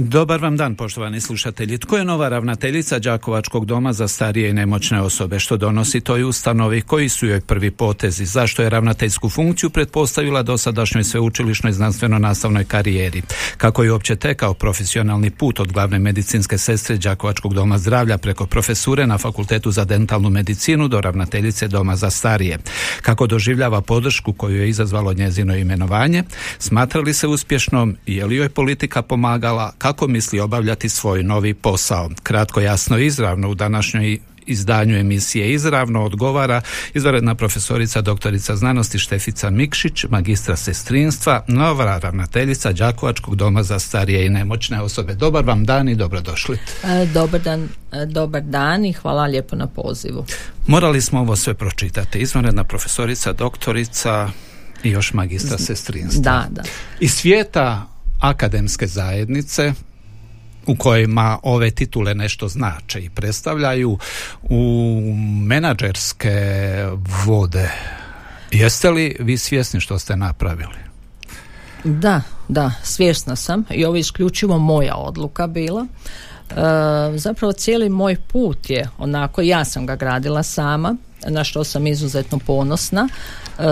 Dobar vam dan, poštovani slušatelji. Tko je nova ravnateljica Đakovačkog doma za starije i nemoćne osobe? Što donosi toj ustanovi? Koji su joj prvi potezi? Zašto je ravnateljsku funkciju pretpostavila dosadašnjoj sveučilišnoj znanstveno-nastavnoj karijeri? Kako je uopće tekao profesionalni put od glavne medicinske sestre Đakovačkog doma zdravlja preko profesure na Fakultetu za dentalnu medicinu do ravnateljice doma za starije? Kako doživljava podršku koju je izazvalo njezino imenovanje? Smatra li se uspješnom? Je li joj politika pomagala? Kako misli obavljati svoj novi posao? Kratko, jasno i izravno u današnjoj izdanju emisije Izravno odgovara izvanredna profesorica doktorica znanosti Štefica Mikšić, magistra sestrinstva, nova ravnateljica Đakovačkog doma za starije i nemoćne osobe. Dobar vam dan i dobrodošli. E, Dobar dan, e, dobar dan i hvala lijepo na pozivu. Morali smo ovo sve pročitati. Izvanredna profesorica, doktorica i još magistra sestrinstva. Da, da. Iz svijeta akademske zajednice u kojima ove titule nešto znače i predstavljaju u menadžerske vode. Jeste li vi svjesni što ste napravili? Da, da, svjesna sam i ovo isključivo moja odluka bila. E, zapravo cijeli moj put je onako, ja sam ga gradila sama, na što sam izuzetno ponosna. E,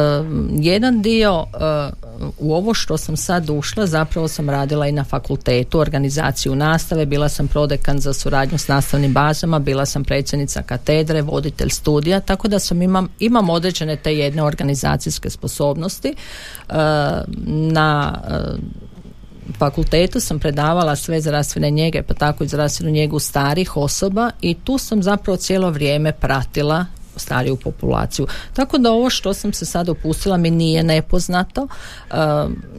jedan dio e, u ovo što sam sad ušla zapravo sam radila i na fakultetu organizaciju nastave, bila sam prodekan za suradnju s nastavnim bazama, bila sam predsjednica katedre, voditelj studija, tako da sam imam, imam određene te jedne organizacijske sposobnosti. E, na fakultetu sam predavala sve zdravstvene njege, pa tako i zdravstvenu njegu starih osoba i tu sam zapravo cijelo vrijeme pratila stariju populaciju. Tako da ovo što sam se sad opustila mi nije nepoznato. E,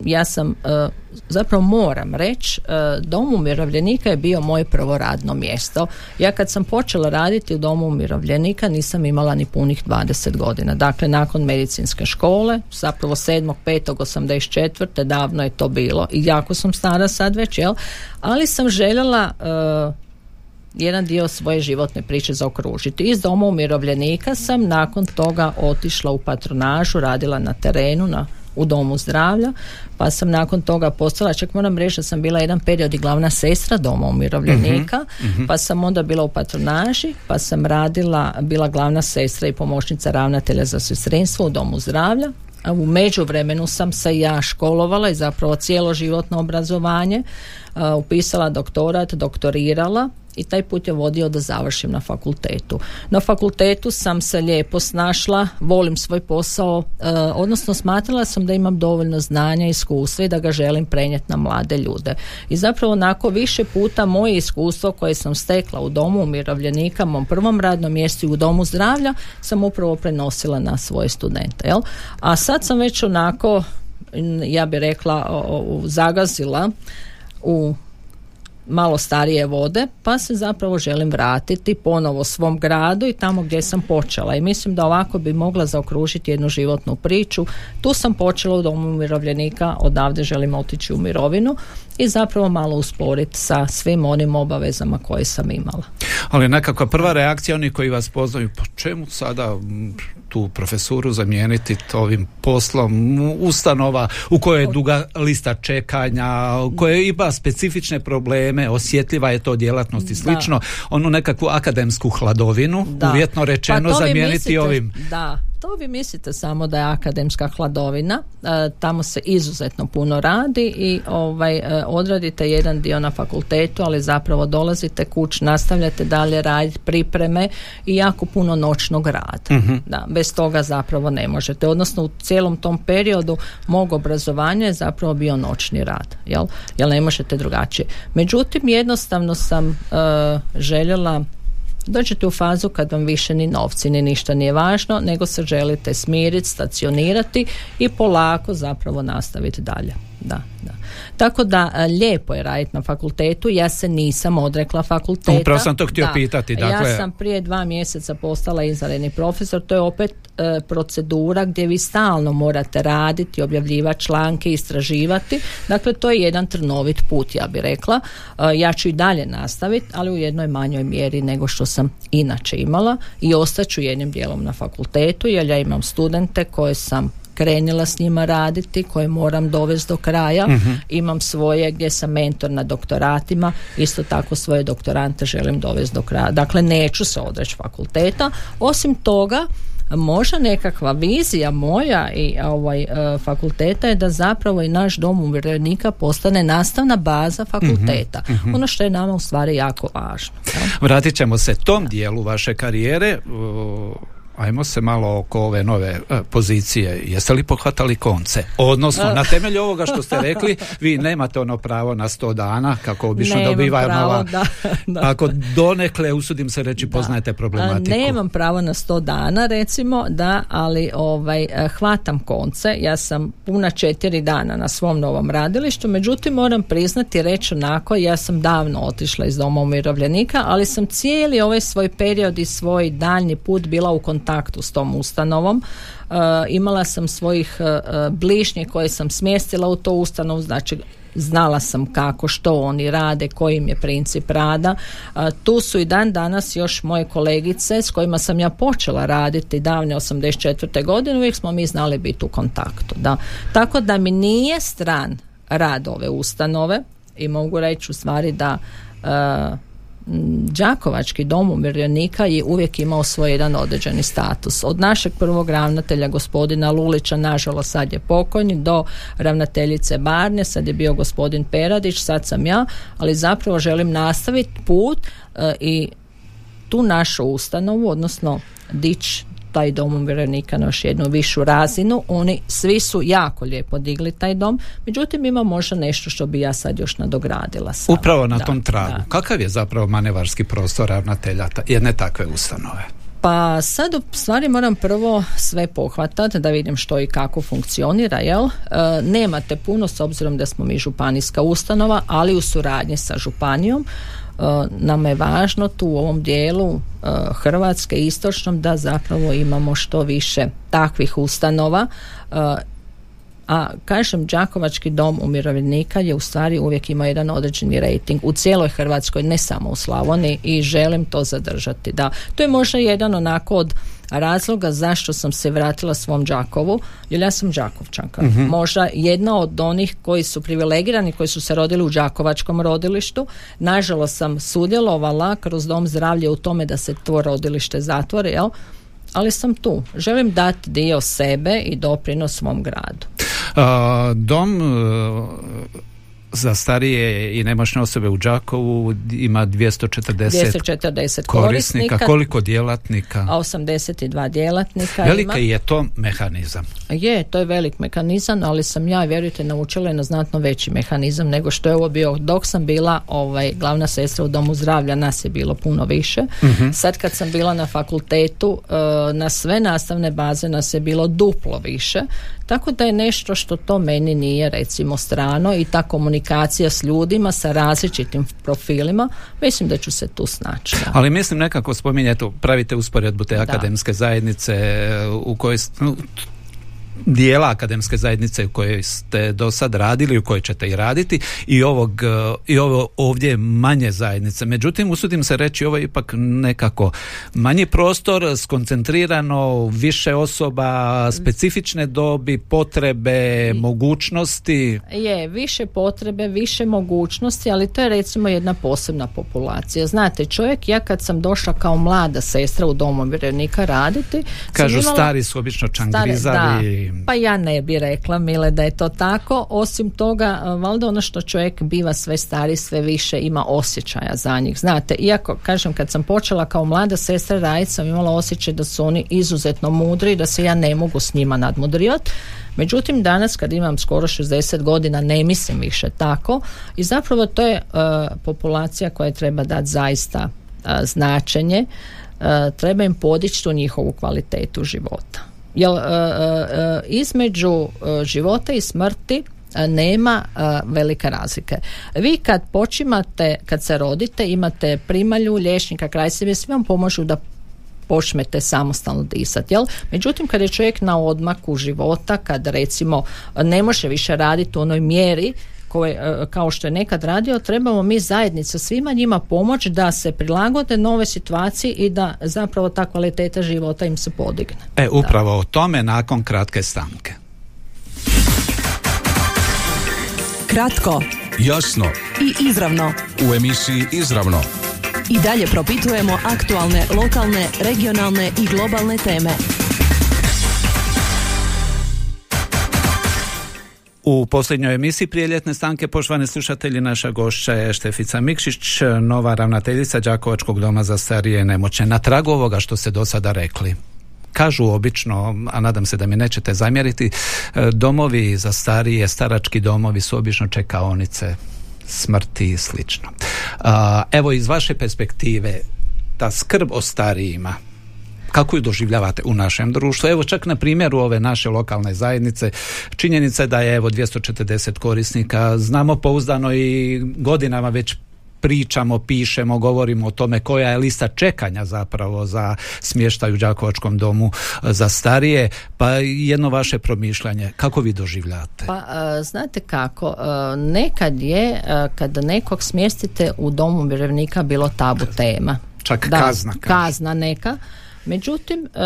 ja sam e, zapravo moram reći, e, dom umirovljenika je bio moje prvo radno mjesto. Ja kad sam počela raditi u domu umirovljenika nisam imala ni punih 20 godina. Dakle, nakon medicinske škole, zapravo 7.5.84. davno je to bilo i jako sam stara sad već, jel? Ali sam željela e, jedan dio svoje životne priče zaokružiti. Iz doma umirovljenika sam nakon toga otišla u patronažu, radila na terenu, na u domu zdravlja, pa sam nakon toga postala, čak moram reći da sam bila jedan period i glavna sestra doma umirovljenika, pa sam onda bila u patronaži, pa sam radila, bila glavna sestra i pomoćnica ravnatelja za sestrinstvo u domu zdravlja, a u međuvremenu sam se ja školovala i zapravo cijelo životno obrazovanje, a, upisala doktorat, doktorirala i taj put je vodio da završim na fakultetu. Na fakultetu sam se lijepo snašla, volim svoj posao, e, odnosno smatrala sam da imam dovoljno znanja i iskustva i da ga želim prenijeti na mlade ljude. I zapravo onako više puta moje iskustvo koje sam stekla u domu umirovljenika, mom prvom radnom mjestu i u domu zdravlja, sam upravo prenosila na svoje studente. Jel? A sad sam već onako, ja bi rekla, o- o- zagazila u malo starije vode, pa se zapravo želim vratiti ponovo svom gradu i tamo gdje sam počela. I mislim da ovako bi mogla zaokružiti jednu životnu priču. Tu sam počela u domu umirovljenika, odavde želim otići u mirovinu i zapravo malo usporiti sa svim onim obavezama koje sam imala. Ali nekakva prva reakcija oni koji vas poznaju, pa čemu sada tu profesuru zamijeniti ovim poslom ustanova u kojoj je duga lista čekanja, u kojoj ima specifične probleme, osjetljiva je to djelatnost i slično, onu nekakvu akademsku hladovinu, Da. uvjetno rečeno, Pa to vi zamijeniti mislite- ovim Da, to vi mislite samo da je akademska hladovina, e, tamo se izuzetno puno radi i ovaj e, odradite jedan dio na fakultetu, ali zapravo dolazite kuć, nastavljate dalje raditi pripreme i jako puno noćnog rada. Mhm. Da, bez toga zapravo ne možete. Odnosno u cijelom tom periodu mog obrazovanja je zapravo bio noćni rad, jel? Jel ne možete drugačije. Međutim, jednostavno sam e, željela dođete u fazu kad vam više ni novci ni ništa nije važno, nego se želite smiriti, stacionirati i polako zapravo nastaviti dalje. Da, da. Tako da e, lijepo je raditi na fakultetu, ja se nisam odrekla fakulteta. Upravo sam to htio pitati. Dakle... Ja sam prije dva mjeseca postala izvanredni profesor, to je opet e, procedura gdje vi stalno morate raditi, objavljivati članke, istraživati. Dakle, to je jedan trnovit put, ja bih rekla. E, ja ću i dalje nastaviti, ali u jednoj manjoj mjeri nego što sam inače imala i ostaću jednim dijelom na fakultetu, jer ja imam studente koje sam krenila s njima raditi, koje moram dovesti do kraja. Mhm. Imam svoje gdje sam mentor na doktoratima, isto tako svoje doktorante želim dovesti do kraja. Dakle, neću se odreći fakulteta. Osim toga, možda nekakva vizija moja i ovaj e, fakulteta je da zapravo i naš dom umirovljenika postane nastavna baza fakulteta. Mhm, Ono što je nama u stvari jako važno. jel? Vratit ćemo se tom dijelu vaše karijere. Ajmo se malo oko ove nove uh, pozicije. Jeste li pohvatali konce? Odnosno, na temelju ovoga što ste rekli, vi nemate ono pravo na 100 dana, kako obično Nemam dobiva pravo, nova... da, da. Ako donekle, usudim se reći, poznajete problematiku. A, Nemam pravo na 100 dana recimo, da, ali ovaj eh, hvatam konce. Ja sam puna četiri dana na svom novom radilištu, međutim moram priznati reći onako, ja sam davno otišla iz doma umirovljenika, ali sam cijeli ovaj svoj period i svoj daljnji put bila u kontaktu s tom ustanovom. Eh, imala sam svojih uh, bližnjih koje sam smjestila u to ustanovu, znači znala sam kako, što oni rade, koji im je princip rada. A, tu su i dan danas još moje kolegice s kojima sam ja počela raditi davne 84. godine, uvijek smo mi znali biti u kontaktu. Da. Tako da mi nije stran rad ove ustanove i mogu reći u stvari da Đakovački dom umirovljenika je uvijek imao svoj jedan određeni status. Od našeg prvog ravnatelja gospodina Lulića, nažalost sad je pokojni, do ravnateljice Barne, sad je bio gospodin Peradić, sad sam ja, ali zapravo želim nastaviti put e, i tu našu ustanovu, odnosno dić taj dom umirovljenika na još jednu višu razinu. Oni svi su jako lijepo digli taj dom, međutim ima možda nešto što bi ja sad još nadogradila. Sama. Upravo na Da, tom tragu. da. Kakav je zapravo manevarski prostor ravnatelja jedne takve ustanove? Pa sad u stvari moram prvo sve pohvatati da vidim što i kako funkcionira, jel? E, nemate puno s obzirom da smo mi županijska ustanova, ali u suradnji sa županijom nama je važno tu u ovom dijelu e, Hrvatske istočnom da zapravo imamo što više takvih ustanova e, a kažem Đakovački dom umirovljenika je u stvari uvijek ima jedan određeni rating u cijeloj Hrvatskoj, ne samo u Slavoniji i želim to zadržati. Da, to je možda jedan onako od razloga zašto sam se vratila svom Đakovu, jer ja sam Đakovčanka. Možda jedna od onih koji su privilegirani, koji su se rodili u Đakovačkom rodilištu. Nažalost sam sudjelovala kroz dom zdravlja u tome da se to rodilište zatvore, jel? ali sam tu. Želim dati dio sebe i doprinos svom gradu. A, dom e, za starije i nemoćne osobe u Đakovu ima 240, 240 korisnika, korisnika, koliko djelatnika? a 82 djelatnika ima. Veliki je to mehanizam. Je, to je velik mehanizam, ali sam ja, vjerujte, naučila na znatno veći mehanizam nego što je ovo bio. Dok sam bila ovaj, glavna sestra u domu zdravlja, nas je bilo puno više. Sad kad sam bila na fakultetu, eh, na sve nastavne baze nas je bilo duplo više. Tako da je nešto što to meni nije recimo strano i ta komunikacija s ljudima sa različitim profilima, mislim da ću se tu snaći. da. Ali mislim nekako spominjete, pravite usporedbu te akademske zajednice e, u kojoj dijela akademske zajednice u kojoj ste do sad radili, u kojoj ćete i raditi i ovog e, i ovo ovdje manje zajednice. Međutim, usudim se reći ovo je ipak nekako manji prostor, skoncentrirano, više osoba, specifične dobi, potrebe, mogućnosti. Je, više potrebe, više mogućnosti, ali to je recimo jedna posebna populacija. Znate, čovjek, ja kad sam došla kao mlada sestra u domu raditi, Kažu imala- stari su obično Stare, čangrizavi. Pa ja ne bi rekla, Mile, da je to tako. Osim toga, a, valjda ono što čovjek biva sve stari, sve više ima osjećaja za njih. Znate, iako, kažem, kad sam počela kao mlada sestra raditi, sam imala osjećaj da su oni izuzetno mudri i da se ja ne mogu s njima nadmudrivati. Međutim, danas kad imam skoro 60 godina ne mislim više tako i zapravo to je e, populacija koja treba dati zaista e, značenje, e, treba im podići tu njihovu kvalitetu života. Jer e, e, e, između života i smrti nema velike razlike. Vi kad počimate, kad se rodite, imate primalju, liječnika, kraj sebe, svi vam pomožu da počnete samostalno disati. Jel? Međutim, kad je čovjek na odmaku života, kad recimo ne može više raditi u onoj mjeri koje, e, kao što je nekad radio, trebamo mi zajednica svima njima pomoći da se prilagode nove situacije i da zapravo ta kvaliteta života im se podigne. E, upravo o tome nakon kratke stanke. Kratko, Jasno i izravno. u emisiji Izravno. I dalje propitujemo aktualne, lokalne, regionalne i globalne teme. U posljednjoj emisiji prije ljetne stanke, poštovani slušatelji, naša gošća je Štefica Mikšić, nova ravnateljica Đakovačkog doma za starije nemoćne. Na tragu ovoga što ste do sada rekli, kažu obično, a nadam se da mi nećete zamjeriti, e, domovi za starije, starački domovi su obično čekaonice smrti i slično. Evo iz vaše perspektive, ta skrb o starijima, kako ju doživljavate u našem društvu? Evo čak na primjeru ove naše lokalne zajednice, činjenica je da je evo 240 korisnika, znamo pouzdano i godinama već pričamo, pišemo, govorimo o tome koja je lista čekanja zapravo za smještaj u Đakovačkom domu za starije, pa jedno vaše promišljanje, kako vi doživljate? Pa, e, znate kako, e, nekad je, e, kada nekog smjestite u domu umirovljenika bilo tabu tema. Čak kazna. Kazna neka. Međutim, e,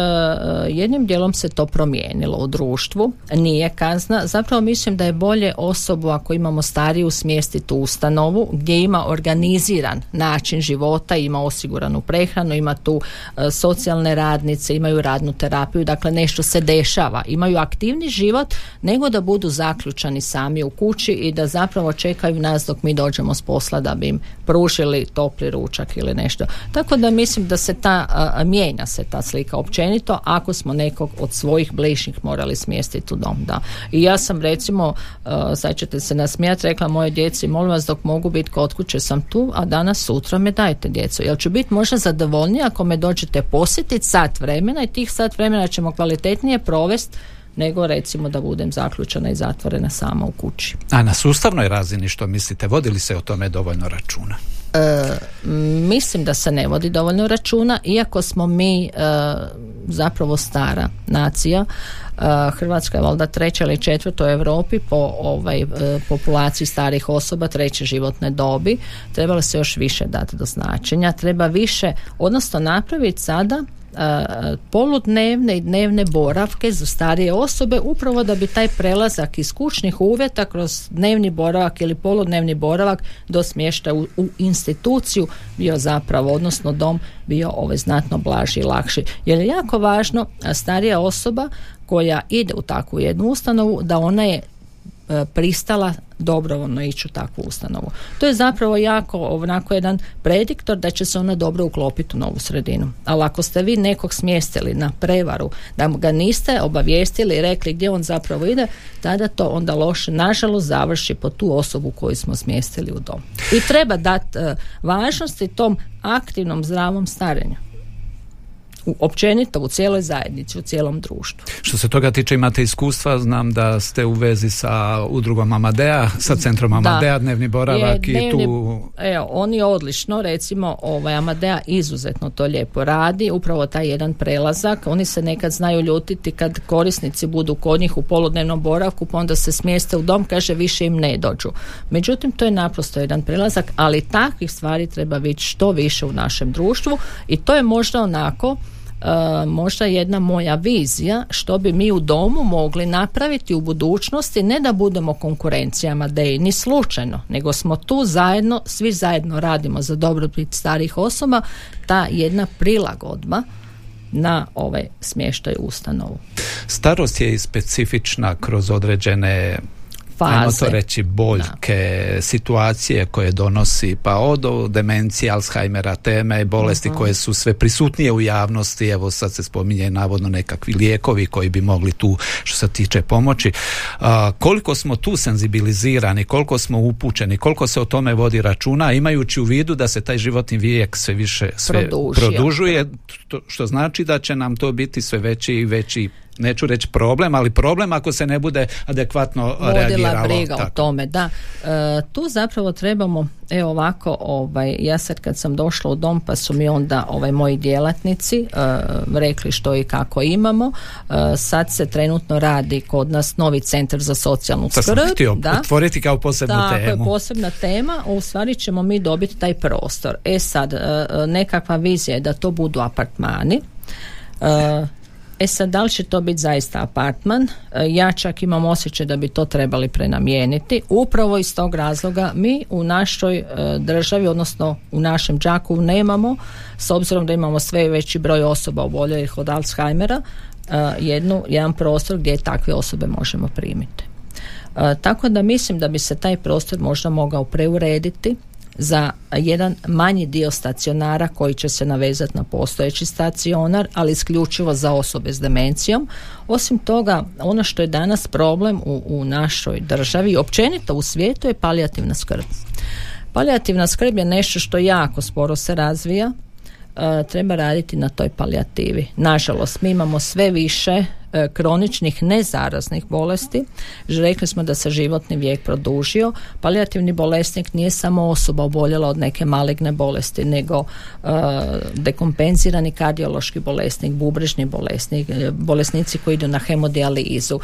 jednim dijelom se to promijenilo u društvu, nije kazna. Zapravo mislim da je bolje osobu ako imamo stariju smjestiti u ustanovu gdje ima organiziran način života, ima osiguranu prehranu, ima tu e, socijalne radnice, imaju radnu terapiju, dakle nešto se dešava, imaju aktivni život nego da budu zaključani sami u kući i da zapravo čekaju nas dok mi dođemo s posla da bi im pružili topli ručak ili nešto. Tako da mislim da se ta mijenja se ta slika općenito ako smo nekog od svojih bližnjih morali smjestiti u dom. Da. I ja sam recimo, uh, sad ćete se nasmijati, rekla moje djeci, molim vas dok mogu biti kod kuće sam tu, a danas sutra me dajte djecu. Jel ću biti možda zadovoljniji ako me dođete posjetiti sat vremena i tih sat vremena ćemo kvalitetnije provesti nego recimo da budem zaključana i zatvorena sama u kući. A na sustavnoj razini što mislite, vodili se o tome dovoljno računa? E, mislim da se ne vodi dovoljno računa iako smo mi e, zapravo stara nacija. E, Hrvatska je valjda treća ili četvrta u Europi po ovaj, populaciji starih osoba treće životne dobi. Trebalo se još više dati do značenja. Treba više odnosno napraviti sada poludnevne i dnevne boravke za starije osobe upravo da bi taj prelazak iz kućnih uvjeta kroz dnevni boravak ili poludnevni boravak do smješta u, u instituciju bio zapravo, odnosno dom bio ovaj znatno blaži i lakši. Jer je jako važno starija osoba koja ide u takvu jednu ustanovu da ona je E, pristala dobrovoljno ići u takvu ustanovu. To je zapravo jako onako jedan prediktor da će se ona dobro uklopiti u novu sredinu. Ali ako ste vi nekog smjestili na prevaru, da ga niste obavijestili i rekli gdje on zapravo ide, tada to onda loše, nažalost, završi po tu osobu koju smo smjestili u dom. I treba dati uh, važnosti tom aktivnom zdravom starenju u, općenito u cijeloj zajednici, u cijelom društvu. Što se toga tiče imate iskustva, znam da ste u vezi sa udrugom Amadea, sa centrom Amadea, dnevni boravak i tu... Evo, oni odlično, recimo ovaj Amadea izuzetno to lijepo radi, upravo taj jedan prelazak, oni se nekad znaju ljutiti kad korisnici budu kod njih u poludnevnom boravku, pa onda se smjeste u dom, kaže više im ne dođu. Međutim, to je naprosto jedan prelazak, ali takvih stvari treba biti što više u našem društvu i to je možda onako E, možda jedna moja vizija što bi mi u domu mogli napraviti u budućnosti ne da budemo konkurencijama da je ni slučajno nego smo tu zajedno svi zajedno radimo za dobrobit starih osoba ta jedna prilagodba na ovaj smještaj ustanovu. Starost je i specifična kroz određene faze. Ajmo to reći boljke, situacije koje donosi, pa od demencije, Alzheimera, teme, bolesti uh koje su sve prisutnije u javnosti, evo sad se spominje navodno nekakvi lijekovi koji bi mogli tu što se tiče pomoći. koliko smo tu senzibilizirani, koliko smo upućeni, koliko se o tome vodi računa, imajući u vidu da se taj životni vijek sve više sve produžuje, što znači da će nam to biti sve veći i veći neću reći problem, ali problem ako se ne bude adekvatno Vodila briga o tome, da. E, tu zapravo trebamo, evo ovako, ovaj, ja sad kad sam došla u dom pa su mi onda ovaj, moji djelatnici e, rekli što i kako imamo. E, sad se trenutno radi kod nas novi centar za socijalnu skrb. Sam htio da. otvoriti kao posebnu Tako temu. je posebna tema, u stvari ćemo mi dobiti taj prostor. E sad, nekakva vizija je da to budu apartmani. E sad, da li će to biti zaista apartman? E, ja čak imam osjećaj da bi to trebali prenamijeniti. Upravo iz tog razloga mi u našoj e, državi, odnosno u našem džaku nemamo, s obzirom da imamo sve veći broj osoba oboljelih od Alzheimera, e, jednu, jedan prostor gdje takve osobe možemo primiti. Tako da mislim da bi se taj prostor možda mogao preurediti za jedan manji dio stacionara koji će se navezati na postojeći stacionar, ali isključivo za osobe s demencijom. Osim toga, ono što je danas problem u, u našoj državi općenito u svijetu je palijativna skrb. Palijativna skrb je nešto što jako sporo se razvija, e, treba raditi na toj palijativi. Nažalost, mi imamo sve više kroničnih nezaraznih bolesti. Rekli smo da se životni vijek produžio. Palijativni bolesnik nije samo osoba oboljela od neke maligne bolesti, nego e, dekompenzirani kardiološki bolesnik, bubrežni bolesnik, e, bolesnici koji idu na hemodijalizu,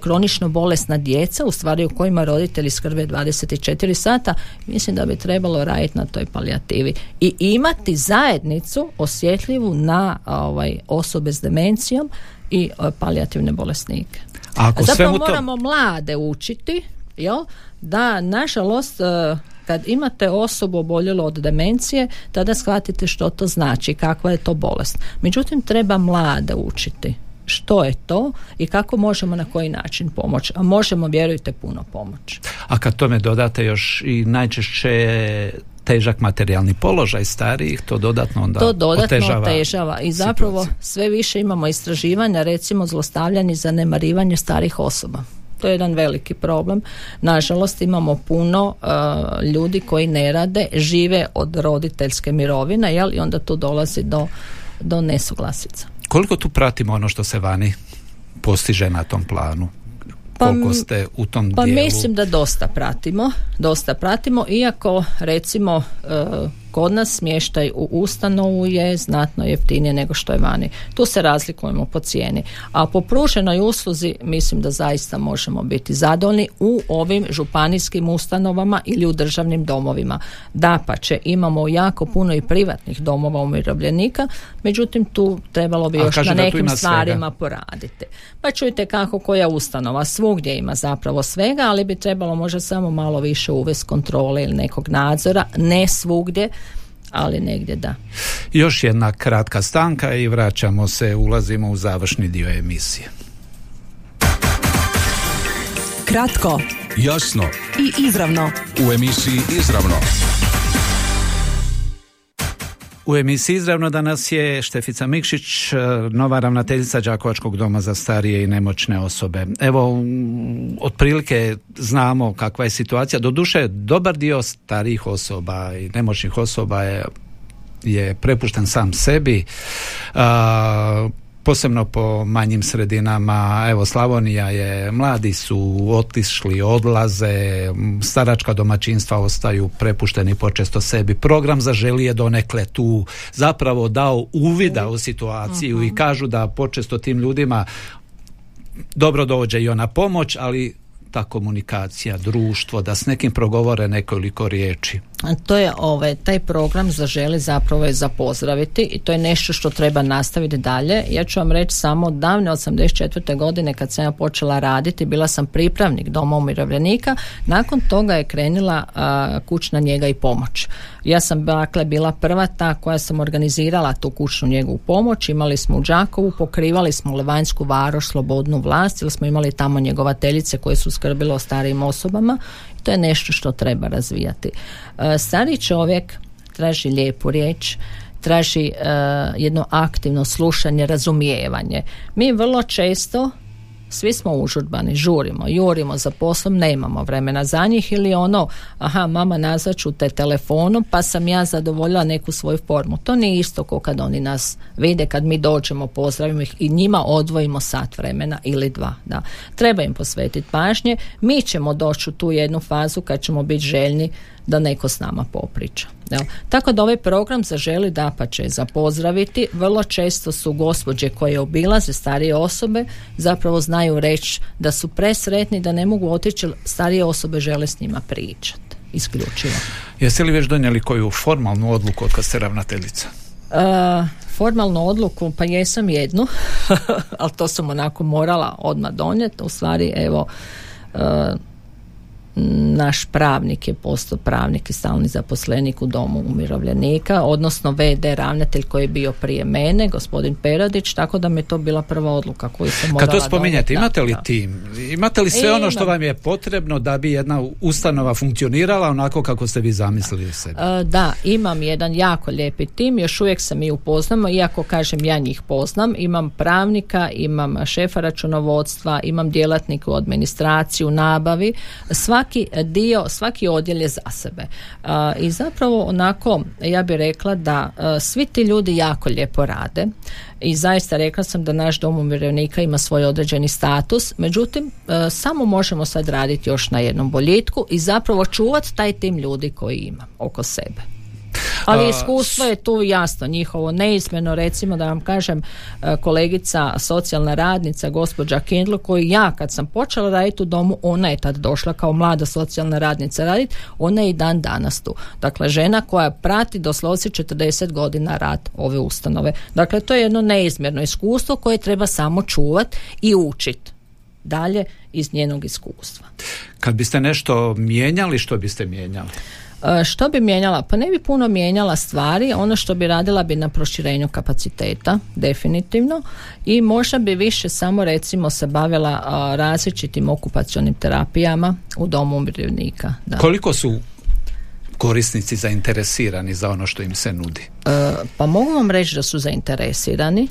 kronično bolesna djeca, u stvari u kojima roditelji skrbe 24 sata, mislim da bi trebalo raditi na toj palijativi i imati zajednicu osjetljivu na ovaj, osobe s demencijom i e, palijativne bolesnike. Ako Zapravo to... moramo mlade učiti jel, da nažalost e, kad imate osobu oboljelu od demencije, tada shvatite što to znači, kakva je to bolest. Međutim, treba mlade učiti što je to i kako možemo na koji način pomoći. A možemo, vjerujte, puno pomoći. A kad tome dodate još i najčešće težak materijalni položaj starijih, to dodatno onda To dodatno otežava otežava i zapravo sve više imamo istraživanja, recimo zlostavljanje i zanemarivanje starih osoba. To je jedan veliki problem. Nažalost imamo puno uh, ljudi koji ne rade, žive od roditeljske mirovine, jel? I onda tu dolazi do, do nesuglasica. Koliko tu pratimo ono što se vani postiže na tom planu? Pa, koliko ste u tom pa dijelu? mislim da dosta pratimo, dosta pratimo, iako recimo e, Kod nas smještaj u ustanovu je znatno jeftinije nego što je vani. Tu se razlikujemo po cijeni. A po pruženoj usluzi mislim da zaista možemo biti zadovoljni u ovim županijskim ustanovama ili u državnim domovima. Da pa će, imamo jako puno i privatnih domova umirovljenika, međutim tu trebalo bi još na nekim stvarima poraditi. Pa čujte kako koja ustanova svugdje ima zapravo svega, ali bi trebalo možda samo malo više uvesti kontrole ili nekog nadzora, ne svugdje ali negdje da. Još jedna kratka stanka i vraćamo se, ulazimo u završni dio emisije. Kratko, jasno i izravno. U emisiji Izravno. U emisiji izravno danas je Štefica Mikšić, e, nova ravnateljica Đakovačkog doma za starije i nemoćne osobe. Evo, otprilike znamo kakva je situacija. Doduše, dobar dio starijih osoba i nemoćnih osoba je je prepušten sam sebi posebno po manjim sredinama. Evo Slavonija je, mladi su otišli, odlaze, staračka domaćinstva ostaju prepušteni počesto sebi. Program zaželi je donekle tu zapravo dao uvida u situaciju i mhm. kažu da počesto tim ljudima dobro dođe i ona pomoć, ali ta komunikacija, društvo, da s nekim progovore nekoliko riječi. To je ovaj, taj program zaželi zapravo je za pozdraviti i to je nešto što treba nastaviti dalje. Ja ću vam reći samo davne 84. godine kad sam ja počela raditi, bila sam pripravnik doma umirovljenika, nakon toga je krenila kućna njega i pomoć. Ja sam dakle bila prva ta koja sam organizirala tu kućnu njegu pomoć, imali smo u Đakovu, pokrivali smo Levanjsku varoš, slobodnu vlast, jer smo imali tamo njegovateljice koje su skrbile o starijim osobama to je nešto što treba razvijati. E, stari čovjek traži lijepu riječ, traži e, jedno aktivno slušanje, razumijevanje. Mi vrlo često svi smo užurbani, žurimo, jurimo za poslom, nemamo vremena za njih ili ono, aha, mama nazvaću te telefonom pa sam ja zadovoljila neku svoju formu. To nije isto kao kad oni nas vide, kad mi dođemo, pozdravimo ih i njima odvojimo sat vremena ili dva. Da. Treba im posvetiti pažnje. Mi ćemo doći u tu jednu fazu kad ćemo biti željni da neko s nama popriča. Jel? Tako da ovaj program zaželi da pa će za pozdraviti. Vrlo često su gospođe koje obilaze starije osobe zapravo znaju reći da su presretni da ne mogu otići starije osobe žele s njima pričati. Isključivo. Jeste li već donijeli koju formalnu odluku od kad ste ravnateljica? Uh, formalnu odluku, pa jesam jednu, ali to sam onako morala odmah donijeti. U stvari, evo, uh, naš pravnik je postao pravnik i stalni zaposlenik u domu umirovljenika, odnosno VD ravnatelj koji je bio prije mene, gospodin Peradić, tako da mi je to bila prva odluka koju sam morala Kad to spominjate, imate li tim? Imate li sve ono što vam je potrebno da bi jedna ustanova funkcionirala onako kako ste vi zamislili sebi? E, da, imam jedan jako lijepi tim, još uvijek se mi upoznamo, iako kažem ja njih poznam, imam pravnika, imam šefa računovodstva, imam djelatnika u administraciju, nabavi, svaki svaki dio, svaki odjel je za sebe. I zapravo onako, ja bih rekla da svi ti ljudi jako lijepo rade i zaista rekla sam da naš dom umirovljenika ima svoj određeni status, međutim samo možemo sad raditi još na jednom boljitku i zapravo čuvati taj tim ljudi koji ima oko sebe. Ali iskustvo je tu jasno njihovo neizmjeno recimo da vam kažem e, kolegica socijalna radnica gospođa Kindle koju ja kad sam počela raditi u domu ona je tad došla kao mlada socijalna radnica raditi ona je i dan danas tu. Dakle žena koja prati doslovce 40 godina rad ove ustanove. Dakle to je jedno neizmjerno iskustvo koje treba samo čuvati i učiti dalje iz njenog iskustva. Kad biste nešto mijenjali, što biste mijenjali? E, što bi mijenjala? Pa ne bi puno mijenjala stvari, ono što bi radila bi na proširenju kapaciteta, definitivno, i možda bi više samo recimo se bavila različitim okupacionim terapijama u domu umirovljenika. Da. Koliko su korisnici zainteresirani za ono što im se nudi? E, pa mogu vam reći da su zainteresirani.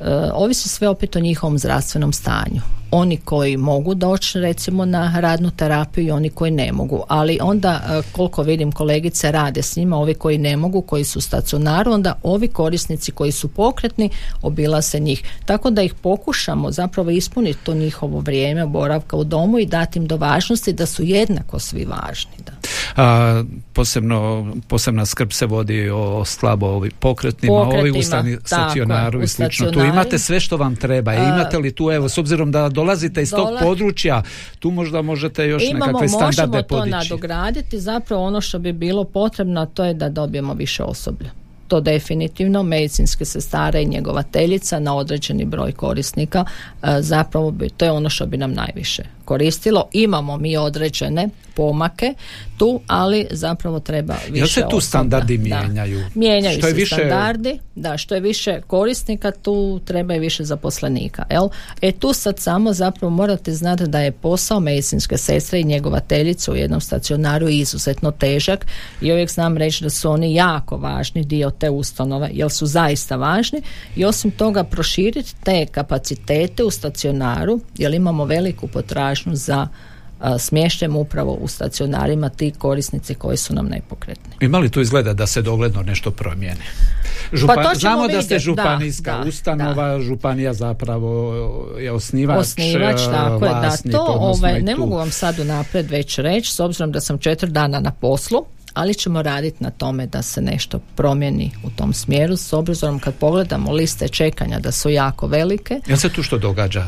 E, ovisi sve opet o njihovom zdravstvenom stanju. Oni koji mogu doći recimo na radnu terapiju i oni koji ne mogu. Ali onda e, koliko vidim kolegice rade s njima ovi koji ne mogu koji su stacionaru onda ovi korisnici koji su pokretni obilaze njih. Tako da ih pokušamo zapravo ispuniti to njihovo vrijeme boravka u domu i dati im do važnosti da su jednako svi važni da. A, posebno, posebna skrb se vodi o slabo ovi pokretnima, ovi ustani stacionaru i slično. Tu imate sve što vam treba. A, imate li tu, evo, s obzirom da dolazite iz tog područja, tu možda možete još Imamo, nekakve standarde možemo to nadograditi, zapravo ono što bi bilo potrebno to je da dobijemo više osoblja to definitivno medicinske sestare i njegovateljica na određeni broj korisnika e, zapravo bi, to je ono što bi nam najviše koristilo. Imamo mi određene pomake tu, ali zapravo treba više Jel se tu standardi mijenjaju? Mijenjaju što se više... standardi, da, što je više korisnika, tu treba i više zaposlenika. Jel? E tu sad samo zapravo morate znati da je posao medicinske sestre i njegovateljice u jednom stacionaru izuzetno težak i uvijek znam reći da su oni jako važni dio te ustanove, jer su zaista važni i osim toga proširiti te kapacitete u stacionaru, jer imamo veliku potražnju za smješćem upravo u stacionarima ti korisnici koji su nam nepokretni. Ima li tu izgleda da se dogledno nešto promijeni? Župan, pa znamo da ste županijska ustanova, županija zapravo je osnivač. Osnivač, tako je, da to ovaj, ne mogu vam sad unaprijed već reći, s obzirom da sam četiri dana na poslu, ali ćemo raditi na tome da se nešto promijeni u tom smjeru s obzirom kad pogledamo liste čekanja da su jako velike. Jel se tu što događa? E,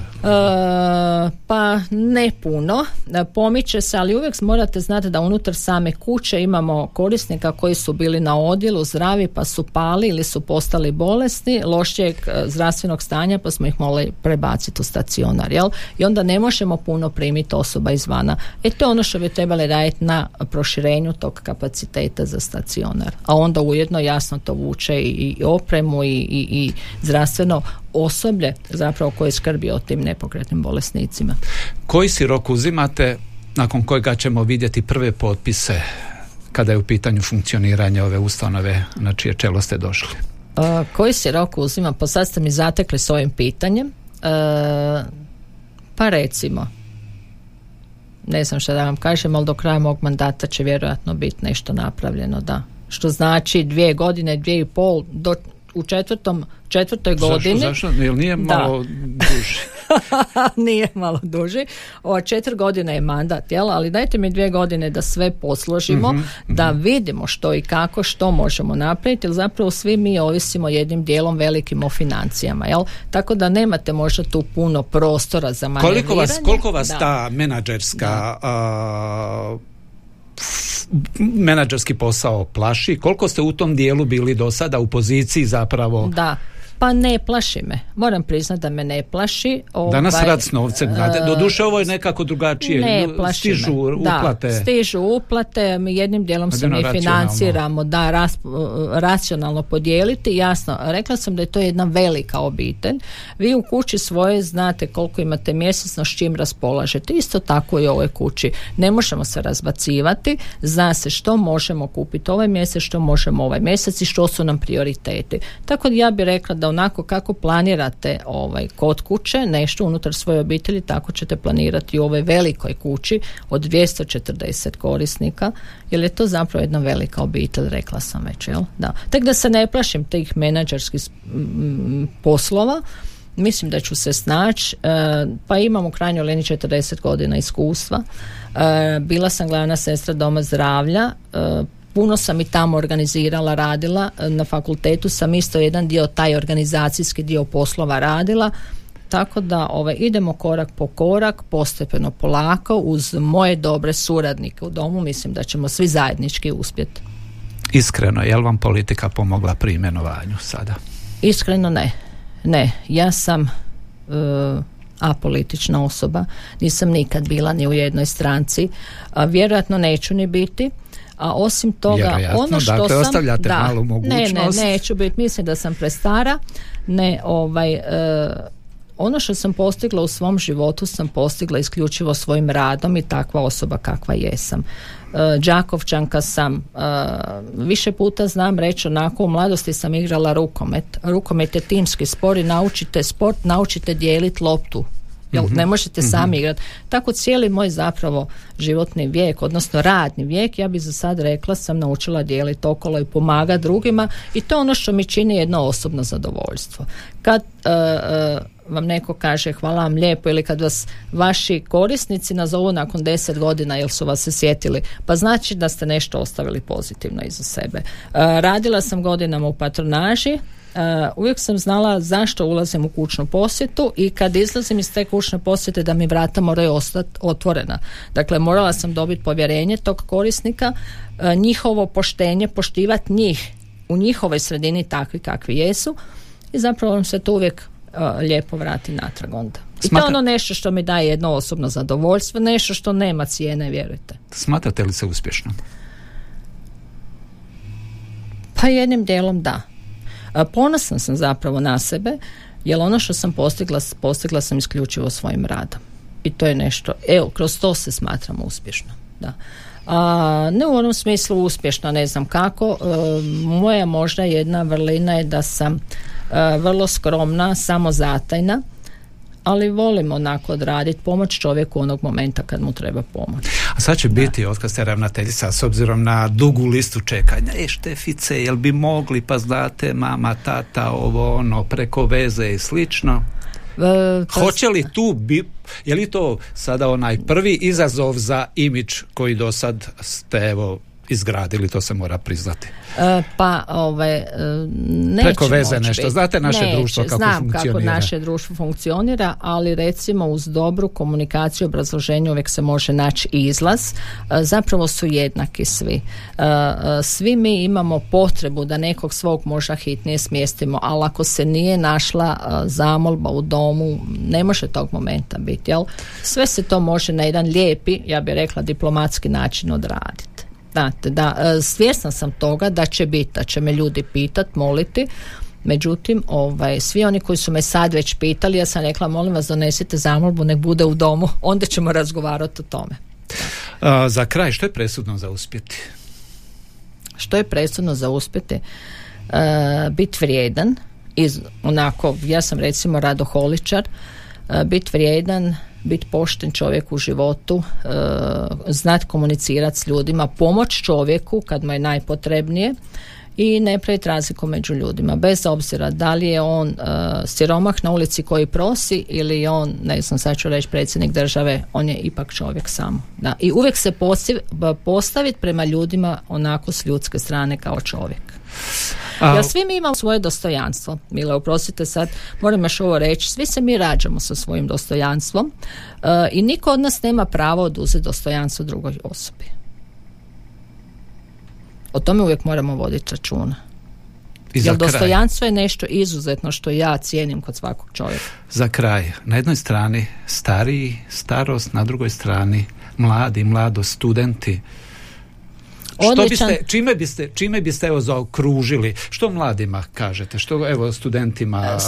pa ne puno. E, pomiče se, ali uvijek morate znati da unutar same kuće imamo korisnika koji su bili na odjelu zdravi pa su pali ili su postali bolesni, lošijeg e, zdravstvenog stanja pa smo ih morali prebaciti u stacionar. Jel? I onda ne možemo puno primiti osoba izvana. E to je ono što bi trebali raditi na proširenju tog kapaciteta kapaciteta za stacionar. A onda ujedno jasno to vuče i, opremu i, i, i zdravstveno osoblje zapravo koje skrbi o tim nepokretnim bolesnicima. Koji si rok uzimate nakon kojega ćemo vidjeti prve potpise kada je u pitanju funkcioniranje ove ustanove na čije čelo ste došli? koji si rok uzima? Pa sad ste mi zatekli s ovim pitanjem. Pa recimo, ne znam što da vam kažem, ali do kraja mog mandata će vjerojatno biti nešto napravljeno, da. Što znači dvije godine, dvije i pol, do, u četvrtom, četvrtoj godini. Zašto? Jel nije malo duži? nije malo duži. Ova četiri godine je mandat, jel? ali dajte mi dvije godine da sve posložimo, mhm, da vidimo što i kako, što možemo napraviti, jer zapravo svi mi ovisimo jednim dijelom velikim o financijama, jel? Tako da nemate možda tu puno prostora za manevriranje. Koliko vas, koliko vas ta menadžerska menadžerski posao plaši. Koliko ste u tom dijelu bili do sada u poziciji zapravo? Da, pa ne plaši me. Moram priznati da me ne plaši. Ovaj, Danas rad s novcem. Uh, Doduše ovo je nekako drugačije. Ne plaši stižu uplate. Da, stižu uplate. Mi jednim dijelom se mi financiramo da ras, racionalno podijeliti. Jasno, rekla sam da je to jedna velika obitelj. Vi u kući svoje znate koliko imate mjesečno s čim raspolažete. Isto tako i u ovoj kući. Ne možemo se razbacivati. Zna se što možemo kupiti ovaj mjesec, što možemo ovaj mjesec i što su nam prioriteti. Tako da ja bih rekla da onako kako planirate ovaj kod kuće nešto unutar svoje obitelji tako ćete planirati u ovoj velikoj kući od 240 korisnika jer je to zapravo jedna velika obitelj rekla sam već jel? Da. Tek da se ne plašim tih menadžerskih poslova mislim da ću se snaći e, pa imam u krajnjoj liniji 40 godina iskustva. E, bila sam glavna sestra doma zdravlja e, puno sam i tamo organizirala, radila, na fakultetu sam isto jedan dio, taj organizacijski dio poslova radila, tako da ovaj, idemo korak po korak, postepeno polako, uz moje dobre suradnike u domu, mislim da ćemo svi zajednički uspjeti. Iskreno, je li vam politika pomogla pri imenovanju sada? Iskreno ne. Ne, ja sam uh, apolitična osoba, nisam nikad bila ni u jednoj stranci, a vjerojatno neću ni biti a osim toga ono što dakle, sam ostavljate da, malu mogućnost. ne, ne, neću biti mislim da sam prestara ne ovaj e, ono što sam postigla u svom životu sam postigla isključivo svojim radom i takva osoba kakva jesam. E, Đakovčanka sam, e, više puta znam reći onako u mladosti sam igrala rukomet. Rukomet je timski sport i naučite sport, naučite dijeliti loptu jel mhm. ne možete mm sami igrati. Tako cijeli moj zapravo životni vijek, odnosno radni vijek, ja bi za sad rekla sam naučila dijeliti okolo i pomagati drugima i to je ono što mi čini jedno osobno zadovoljstvo. Kad vam neko kaže hvala vam lijepo ili kad vas vaši korisnici nazovu nakon deset godina jer su vas se sjetili, pa znači da ste nešto ostavili pozitivno iza sebe. E, radila sam godinama u patronaži, uvijek sam znala zašto ulazim u kućnu posjetu i kad izlazim iz te kućne posjete da mi vrata moraju ostati otvorena. Dakle, morala sam dobiti povjerenje tog korisnika, njihovo poštenje, poštivati njih u njihovoj sredini takvi kakvi jesu i zapravo vam se to uvijek uh, lijepo vrati natrag onda. I to je ono nešto što mi daje jedno osobno zadovoljstvo, nešto što nema cijene, vjerujte. Smatrate li se uspješno? Pa jednim dijelom da. Ponosna sam zapravo na sebe, jer ono što sam postigla, postigla sam isključivo svojim radom. I to je nešto, evo, kroz to se smatram uspješno. Da. A, ne u onom smislu uspješno, ne znam kako. E, moja možda jedna vrlina je da sam e, vrlo skromna, samozatajna ali volim onako odraditi, pomoć čovjeku onog momenta kad mu treba pomoć. A sad će biti, od kad ste ravnateljica, s obzirom na dugu listu čekanja, e Štefice, jel bi mogli, pa znate, mama, tata, ovo, ono, preko veze i slično? E, Hoće li tu bi, je li to sada onaj prvi izazov za imić koji do sad ste evo izgradili, to se mora priznati. E, pa, ovaj, e, neće Preko veze nešto, znate naše društvo kako znam funkcionira. kako naše društvo funkcionira, ali recimo uz dobru komunikaciju, obrazloženje uvijek se može naći izlaz. E, zapravo su jednaki svi. Svi mi imamo potrebu da nekog svog možda hitnije smjestimo, ali ako se nije našla zamolba u domu, ne može tog momenta biti, jel? Sve se to može na jedan lijepi, ja bih rekla diplomatski način odraditi. Znate, da, e, svjesna sam toga da će biti, da će me ljudi pitat, moliti, Međutim, ovaj, svi oni koji su me sad već pitali, ja sam rekla, molim vas donesite zamolbu, nek bude u domu, onda ćemo razgovarati o tome. za kraj, što je presudno za uspjeti? Što je presudno za uspjeti? Uh, biti vrijedan, iz, onako, ja sam recimo radoholičar, uh, biti vrijedan, biti pošten čovjek u životu, e, znati komunicirati s ljudima, pomoć čovjeku kad mu je najpotrebnije i ne praviti razliku među ljudima bez obzira da li je on uh, siromah na ulici koji prosi ili je on, ne znam sad ću reći predsjednik države, on je ipak čovjek sam. Da. I uvijek se postaviti prema ljudima onako s ljudske strane kao čovjek. A... Jer svi mi imamo svoje dostojanstvo. Mile, oprostite sad, moram još ovo reći, svi se mi rađamo sa svojim dostojanstvom uh, i niko od nas nema pravo oduzeti dostojanstvo drugoj osobi. O tome uvijek moramo voditi računa. Jer dostojanstvo je nešto izuzetno što ja cijenim kod svakog čovjeka. Za kraj, na jednoj strani stariji, starost, na drugoj strani mladi, mlado, studenti, što biste, čime biste, čime biste evo zaokružili, što mladima kažete, što evo studentima?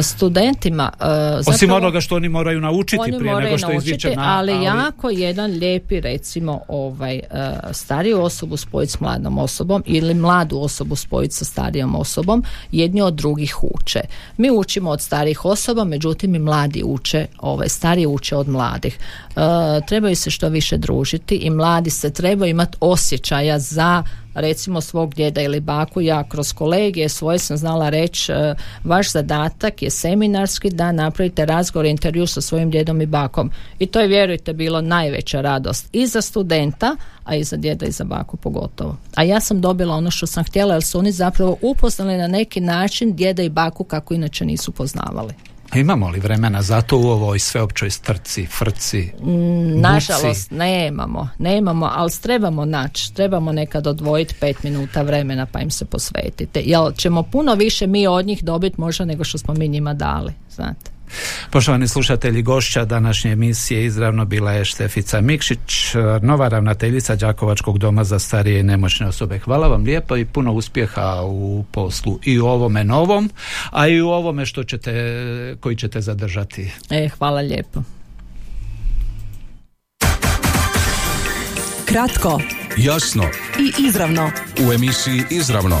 Studentima. Uh, zapravo, Osim onoga što oni moraju naučiti oni prije nego što naučiti, na, ali, ali jako jedan lijepi recimo ovaj uh, stariju osobu spojiti s mladom osobom ili mladu osobu spojiti sa starijom osobom, jedni od drugih uče. Mi učimo od starijih osoba, međutim i mladi uče, ovaj, stariji uče od mladih. Uh, trebaju se što više družiti i mladi se trebaju imati osjećaj natječaja za recimo svog djeda ili baku ja kroz kolegije svoje sam znala reći e, vaš zadatak je seminarski da napravite razgovor intervju sa svojim djedom i bakom. I to je vjerujte bilo najveća radost i za studenta a i za djeda i za baku pogotovo. A ja sam dobila ono što sam htjela jer su oni zapravo upoznali na neki način djeda i baku kako inače nisu poznavali Imamo li vremena za to u ovoj sveopćoj strci, frci, mm, Nažalost, nemamo, nemamo, ali trebamo naći, trebamo nekad odvojiti pet minuta vremena pa im se posvetite. Jel ćemo puno više mi od njih dobiti možda nego što smo mi njima dali, znate. Poštovani slušatelji gošća današnje emisije izravno bila je Štefica Mikšić, nova ravnateljica Đakovačkog doma za starije i nemoćne osobe. Hvala vam lijepo i puno uspjeha u poslu i u ovome novom, a i u ovome što ćete, koji ćete zadržati. E, hvala lijepo. Kratko, jasno i izravno. U emisiji Izravno